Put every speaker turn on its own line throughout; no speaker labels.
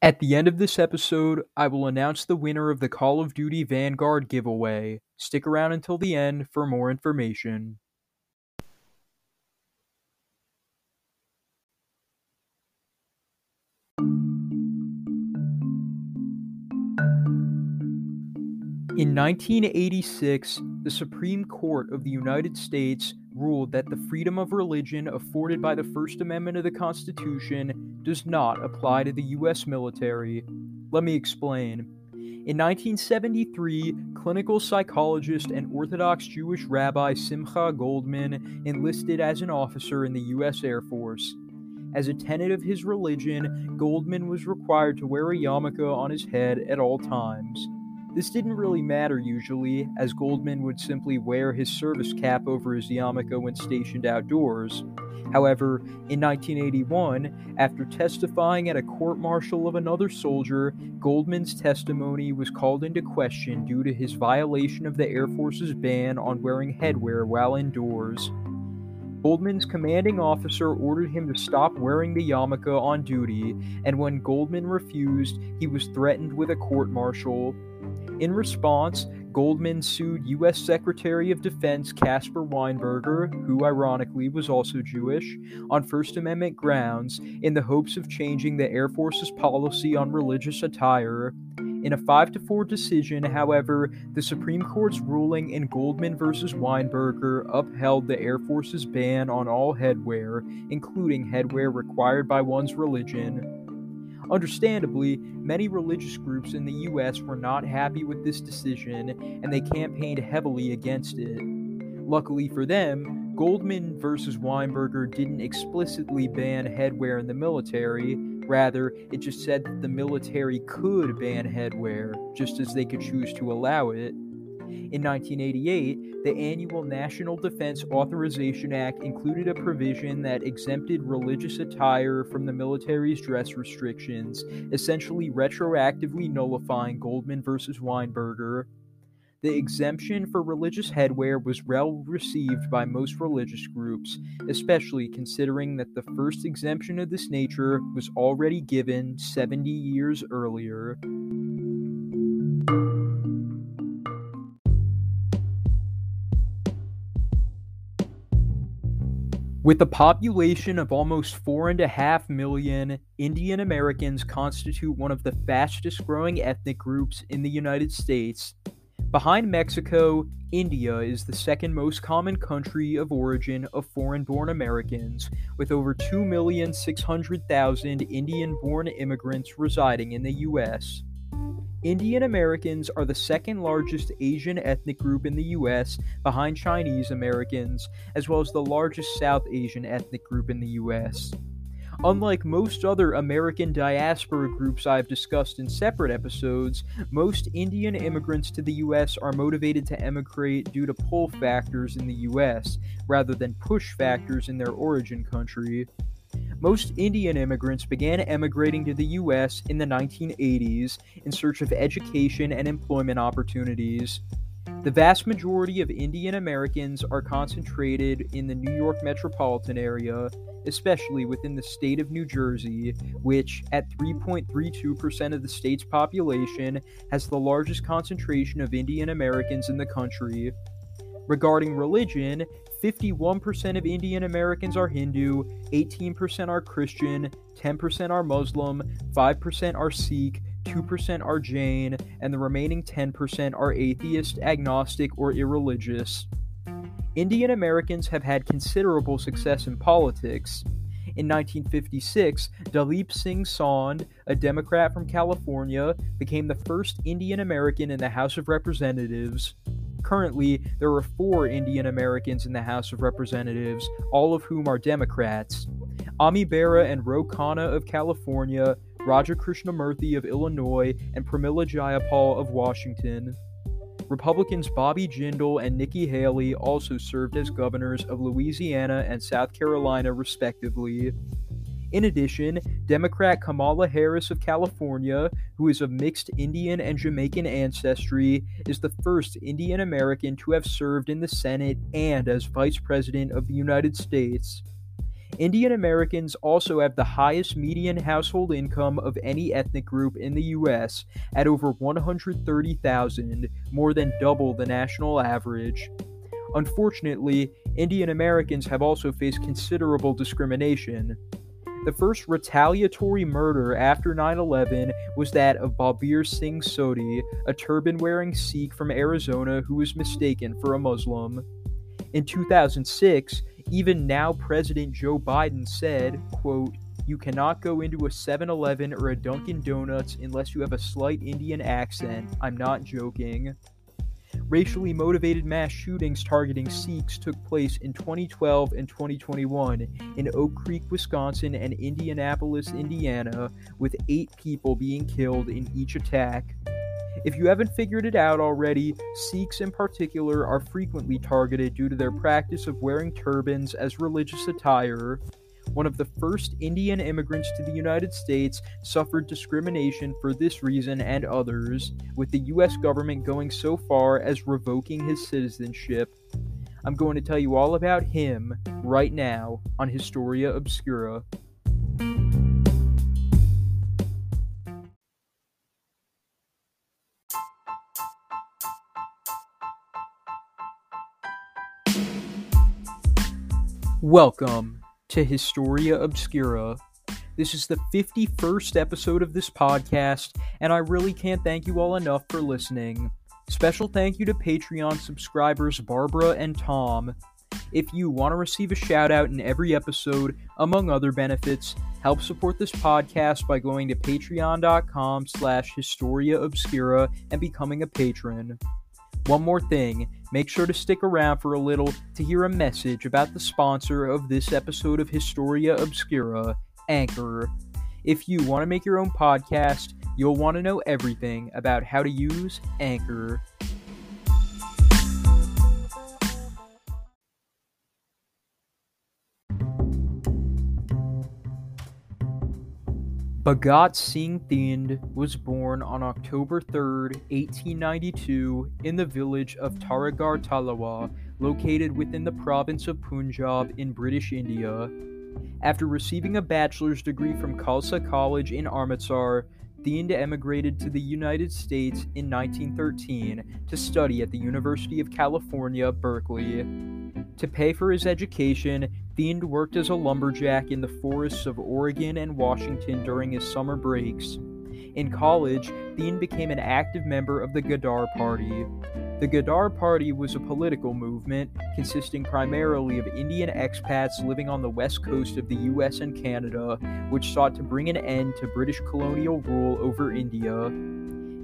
At the end of this episode, I will announce the winner of the Call of Duty Vanguard giveaway. Stick around until the end for more information. In 1986, the Supreme Court of the United States ruled that the freedom of religion afforded by the First Amendment of the Constitution does not apply to the U.S. military. Let me explain. In 1973, clinical psychologist and Orthodox Jewish rabbi Simcha Goldman enlisted as an officer in the U.S. Air Force. As a tenet of his religion, Goldman was required to wear a yarmulke on his head at all times. This didn't really matter usually, as Goldman would simply wear his service cap over his yarmulke when stationed outdoors. However, in 1981, after testifying at a court martial of another soldier, Goldman's testimony was called into question due to his violation of the Air Force's ban on wearing headwear while indoors. Goldman's commanding officer ordered him to stop wearing the yarmulke on duty, and when Goldman refused, he was threatened with a court martial. In response, Goldman sued U.S. Secretary of Defense Caspar Weinberger, who ironically was also Jewish, on First Amendment grounds in the hopes of changing the Air Force's policy on religious attire. In a 5 to 4 decision, however, the Supreme Court's ruling in Goldman v. Weinberger upheld the Air Force's ban on all headwear, including headwear required by one's religion. Understandably, many religious groups in the US were not happy with this decision and they campaigned heavily against it. Luckily for them, Goldman versus Weinberger didn't explicitly ban headwear in the military, rather, it just said that the military could ban headwear, just as they could choose to allow it. In 1988, the annual National Defense Authorization Act included a provision that exempted religious attire from the military's dress restrictions, essentially retroactively nullifying Goldman versus Weinberger. The exemption for religious headwear was well received by most religious groups, especially considering that the first exemption of this nature was already given 70 years earlier. With a population of almost four and a half million, Indian Americans constitute one of the fastest growing ethnic groups in the United States. Behind Mexico, India is the second most common country of origin of foreign born Americans, with over 2,600,000 Indian born immigrants residing in the U.S. Indian Americans are the second largest Asian ethnic group in the U.S., behind Chinese Americans, as well as the largest South Asian ethnic group in the U.S. Unlike most other American diaspora groups I've discussed in separate episodes, most Indian immigrants to the U.S. are motivated to emigrate due to pull factors in the U.S., rather than push factors in their origin country. Most Indian immigrants began emigrating to the U.S. in the 1980s in search of education and employment opportunities. The vast majority of Indian Americans are concentrated in the New York metropolitan area, especially within the state of New Jersey, which, at 3.32% of the state's population, has the largest concentration of Indian Americans in the country. Regarding religion, 51% of Indian Americans are Hindu, 18% are Christian, 10% are Muslim, 5% are Sikh, 2% are Jain, and the remaining 10% are atheist, agnostic, or irreligious. Indian Americans have had considerable success in politics. In 1956, Dalip Singh Saund, a Democrat from California, became the first Indian American in the House of Representatives. Currently, there are four Indian Americans in the House of Representatives, all of whom are Democrats. Ami Bera and Ro Khanna of California, Raja Krishnamoorthi of Illinois, and Pramila Jayapal of Washington. Republicans Bobby Jindal and Nikki Haley also served as governors of Louisiana and South Carolina, respectively. In addition, Democrat Kamala Harris of California, who is of mixed Indian and Jamaican ancestry, is the first Indian American to have served in the Senate and as Vice President of the United States. Indian Americans also have the highest median household income of any ethnic group in the U.S. at over 130,000, more than double the national average. Unfortunately, Indian Americans have also faced considerable discrimination. The first retaliatory murder after 9 11 was that of Balbir Singh Sodhi, a turban wearing Sikh from Arizona who was mistaken for a Muslim. In 2006, even now President Joe Biden said, quote, you cannot go into a 7 Eleven or a Dunkin' Donuts unless you have a slight Indian accent. I'm not joking. Racially motivated mass shootings targeting mm. Sikhs took place in 2012 and 2021 in Oak Creek, Wisconsin, and Indianapolis, Indiana, with eight people being killed in each attack. If you haven't figured it out already, Sikhs in particular are frequently targeted due to their practice of wearing turbans as religious attire. One of the first Indian immigrants to the United States suffered discrimination for this reason and others, with the US government going so far as revoking his citizenship. I'm going to tell you all about him right now on Historia Obscura. Welcome to Historia Obscura. This is the 51st episode of this podcast, and I really can't thank you all enough for listening. Special thank you to Patreon subscribers Barbara and Tom. If you want to receive a shout out in every episode, among other benefits, help support this podcast by going to patreon.com slash historia obscura and becoming a patron. One more thing, make sure to stick around for a little to hear a message about the sponsor of this episode of Historia Obscura, Anchor. If you want to make your own podcast, you'll want to know everything about how to use Anchor. Bhagat Singh Thind was born on October 3, 1892, in the village of Taragarh Talawa, located within the province of Punjab in British India. After receiving a bachelor's degree from Khalsa College in Amritsar, Thind emigrated to the United States in 1913 to study at the University of California, Berkeley. To pay for his education, Thind worked as a lumberjack in the forests of Oregon and Washington during his summer breaks. In college, Thind became an active member of the Ghadar Party. The Ghadar Party was a political movement consisting primarily of Indian expats living on the west coast of the US and Canada, which sought to bring an end to British colonial rule over India.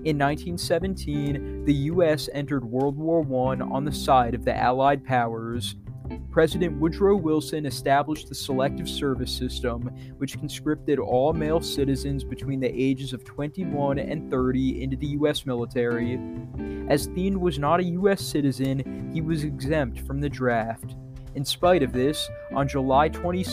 In 1917, the US entered World War I on the side of the Allied powers. President Woodrow Wilson established the Selective Service System, which conscripted all male citizens between the ages of 21 and 30 into the U.S. military. As Thind was not a U.S. citizen, he was exempt from the draft. In spite of this, on July 22,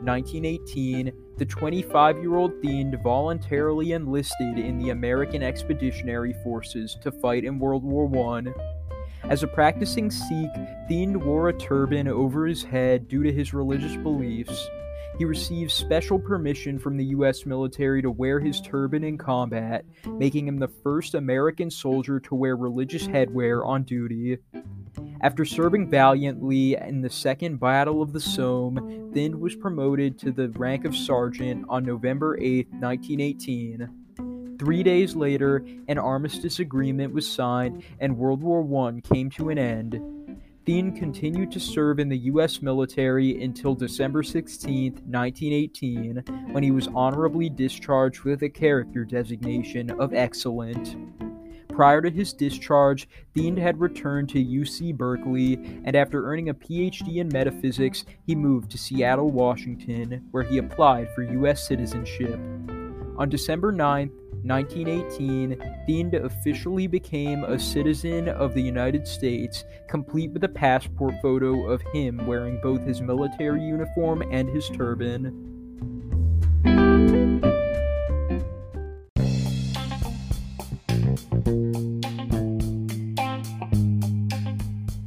1918, the 25 year old Thind voluntarily enlisted in the American Expeditionary Forces to fight in World War I. As a practicing Sikh, Thind wore a turban over his head due to his religious beliefs. He received special permission from the U.S. military to wear his turban in combat, making him the first American soldier to wear religious headwear on duty. After serving valiantly in the Second Battle of the Somme, Thind was promoted to the rank of sergeant on November 8, 1918. Three days later, an armistice agreement was signed and World War I came to an end. Thind continued to serve in the U.S. military until December 16, 1918, when he was honorably discharged with a character designation of Excellent. Prior to his discharge, Thind had returned to UC Berkeley, and after earning a PhD in metaphysics, he moved to Seattle, Washington, where he applied for U.S. citizenship. On December 9, 1918, Thind officially became a citizen of the United States, complete with a passport photo of him wearing both his military uniform and his turban.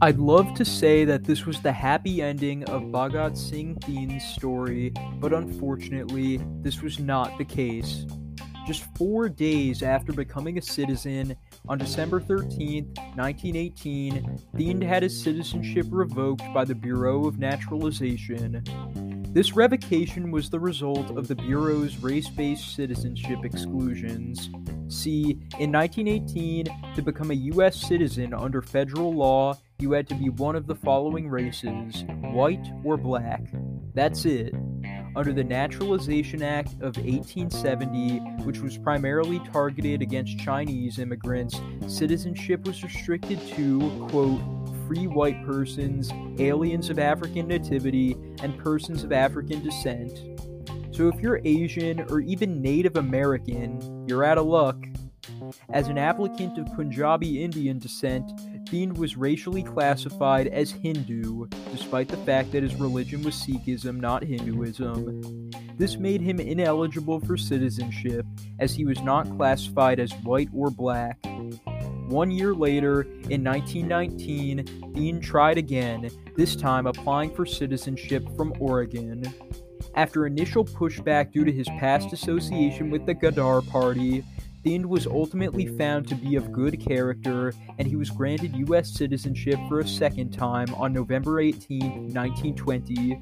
I'd love to say that this was the happy ending of Bhagat Singh Thind's story, but unfortunately, this was not the case. Just four days after becoming a citizen, on December 13, 1918, Thind had his citizenship revoked by the Bureau of Naturalization. This revocation was the result of the Bureau's race based citizenship exclusions. See, in 1918, to become a U.S. citizen under federal law, you had to be one of the following races white or black. That's it. Under the Naturalization Act of 1870, which was primarily targeted against Chinese immigrants, citizenship was restricted to, quote, free white persons, aliens of African nativity, and persons of African descent. So if you're Asian or even Native American, you're out of luck. As an applicant of Punjabi Indian descent, Thind was racially classified as Hindu, despite the fact that his religion was Sikhism, not Hinduism. This made him ineligible for citizenship, as he was not classified as white or black. One year later, in 1919, Thind tried again, this time applying for citizenship from Oregon. After initial pushback due to his past association with the Ghadar Party, Thind was ultimately found to be of good character, and he was granted U.S. citizenship for a second time on November 18, 1920.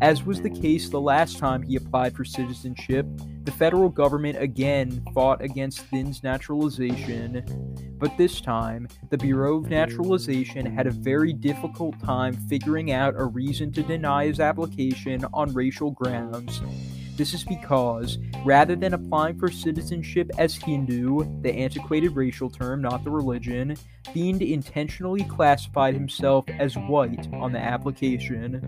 As was the case the last time he applied for citizenship, the federal government again fought against Thind's naturalization. But this time, the Bureau of Naturalization had a very difficult time figuring out a reason to deny his application on racial grounds. This is because, rather than applying for citizenship as Hindu, the antiquated racial term, not the religion, Thind intentionally classified himself as white on the application.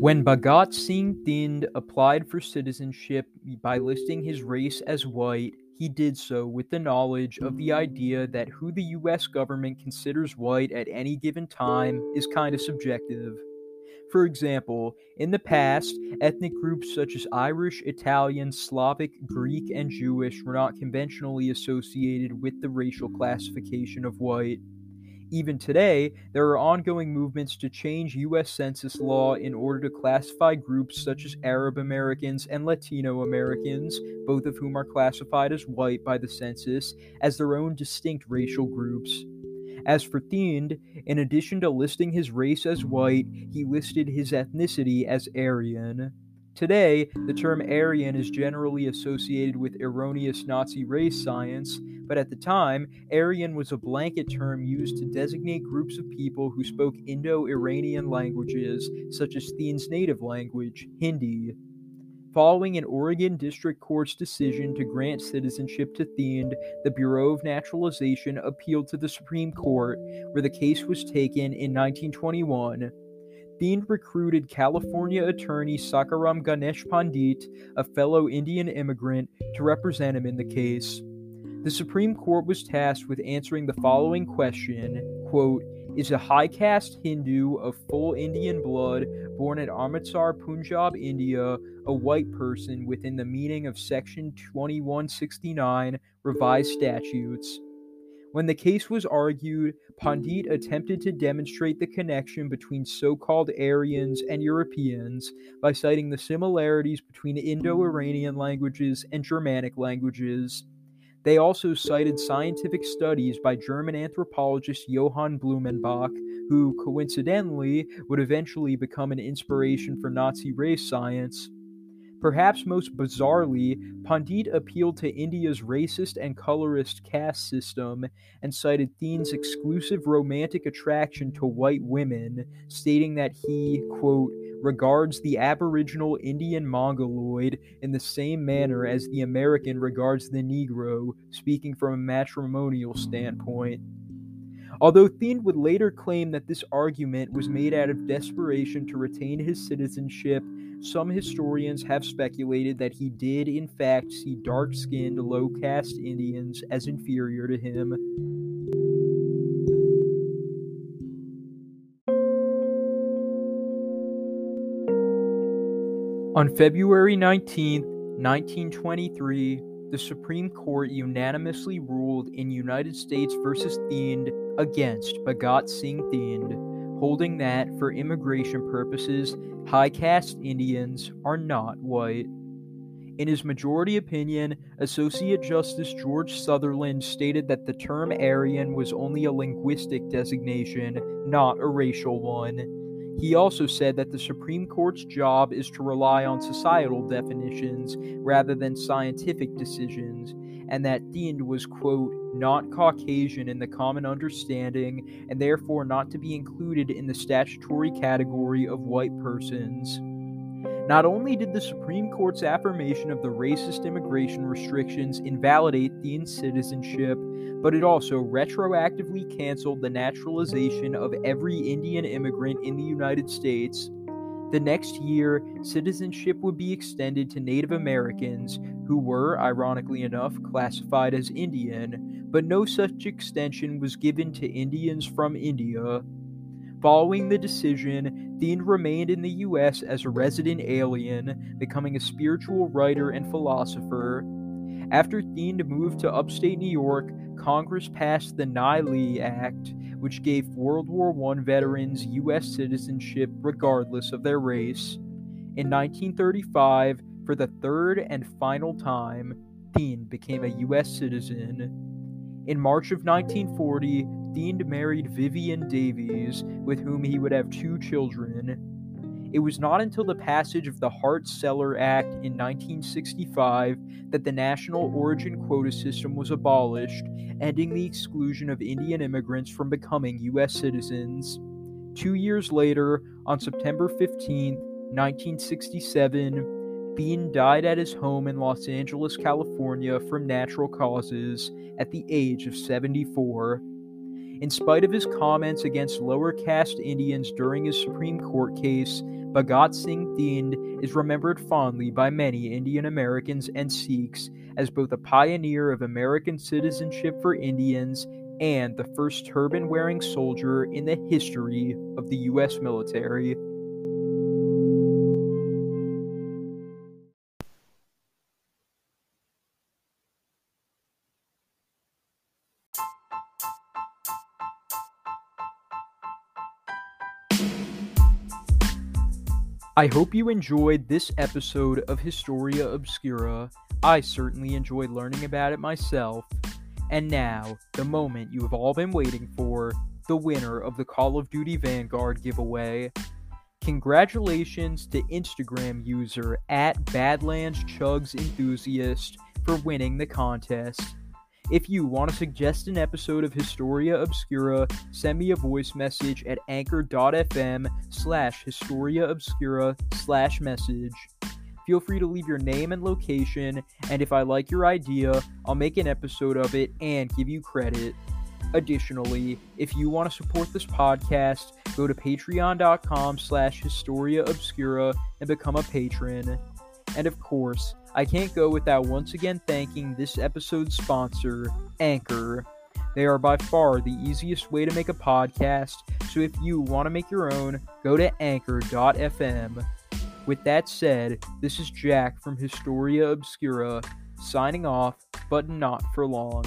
When Bhagat Singh Thind applied for citizenship by listing his race as white, he did so with the knowledge of the idea that who the US government considers white at any given time is kind of subjective. For example, in the past, ethnic groups such as Irish, Italian, Slavic, Greek, and Jewish were not conventionally associated with the racial classification of white. Even today, there are ongoing movements to change U.S. Census law in order to classify groups such as Arab Americans and Latino Americans, both of whom are classified as white by the census, as their own distinct racial groups. As for Thind, in addition to listing his race as white, he listed his ethnicity as Aryan. Today, the term Aryan is generally associated with erroneous Nazi race science, but at the time, Aryan was a blanket term used to designate groups of people who spoke Indo Iranian languages, such as Thind's native language, Hindi. Following an Oregon District Court's decision to grant citizenship to Thind, the Bureau of Naturalization appealed to the Supreme Court, where the case was taken in 1921. Thind recruited California attorney Sakharam Ganesh Pandit, a fellow Indian immigrant, to represent him in the case. The Supreme Court was tasked with answering the following question quote, Is a high caste Hindu of full Indian blood born at Amritsar, Punjab, India, a white person within the meaning of Section 2169 revised statutes? When the case was argued, Pandit attempted to demonstrate the connection between so called Aryans and Europeans by citing the similarities between Indo Iranian languages and Germanic languages. They also cited scientific studies by German anthropologist Johann Blumenbach, who coincidentally would eventually become an inspiration for Nazi race science. Perhaps most bizarrely, Pandit appealed to India's racist and colorist caste system and cited Thind's exclusive romantic attraction to white women, stating that he, quote, regards the Aboriginal Indian Mongoloid in the same manner as the American regards the Negro, speaking from a matrimonial standpoint. Although Thind would later claim that this argument was made out of desperation to retain his citizenship, some historians have speculated that he did, in fact, see dark skinned, low caste Indians as inferior to him. On February 19, 1923, the Supreme Court unanimously ruled in United States v. Thind against Bhagat Singh Thind, holding that for immigration purposes, high caste Indians are not white. In his majority opinion, Associate Justice George Sutherland stated that the term Aryan was only a linguistic designation, not a racial one. He also said that the Supreme Court's job is to rely on societal definitions rather than scientific decisions, and that Thind was, quote, not Caucasian in the common understanding, and therefore not to be included in the statutory category of white persons. Not only did the Supreme Court's affirmation of the racist immigration restrictions invalidate Thind's citizenship, but it also retroactively canceled the naturalization of every Indian immigrant in the United States. The next year, citizenship would be extended to Native Americans, who were, ironically enough, classified as Indian, but no such extension was given to Indians from India. Following the decision, Thind remained in the U.S. as a resident alien, becoming a spiritual writer and philosopher. After Thind moved to upstate New York, Congress passed the Nye-Lea Act, which gave World War I veterans U.S. citizenship regardless of their race. In 1935, for the third and final time, Thind became a U.S. citizen. In March of 1940, Thind married Vivian Davies, with whom he would have two children. It was not until the passage of the Hart-Celler Act in 1965 that the national origin quota system was abolished, ending the exclusion of Indian immigrants from becoming U.S. citizens. Two years later, on September 15, 1967, Thind died at his home in Los Angeles, California from natural causes at the age of 74. In spite of his comments against lower caste Indians during his Supreme Court case, Bhagat Singh Thind is remembered fondly by many Indian Americans and Sikhs as both a pioneer of American citizenship for Indians and the first turban wearing soldier in the history of the U.S. military. I hope you enjoyed this episode of Historia Obscura. I certainly enjoyed learning about it myself. And now, the moment you have all been waiting for the winner of the Call of Duty Vanguard giveaway. Congratulations to Instagram user at Badlands Chugs Enthusiast for winning the contest. If you want to suggest an episode of Historia Obscura, send me a voice message at anchor.fm slash Historia Obscura slash message. Feel free to leave your name and location, and if I like your idea, I'll make an episode of it and give you credit. Additionally, if you want to support this podcast, go to patreon.com slash Historia Obscura and become a patron. And of course, I can't go without once again thanking this episode's sponsor, Anchor. They are by far the easiest way to make a podcast, so if you want to make your own, go to anchor.fm. With that said, this is Jack from Historia Obscura, signing off, but not for long.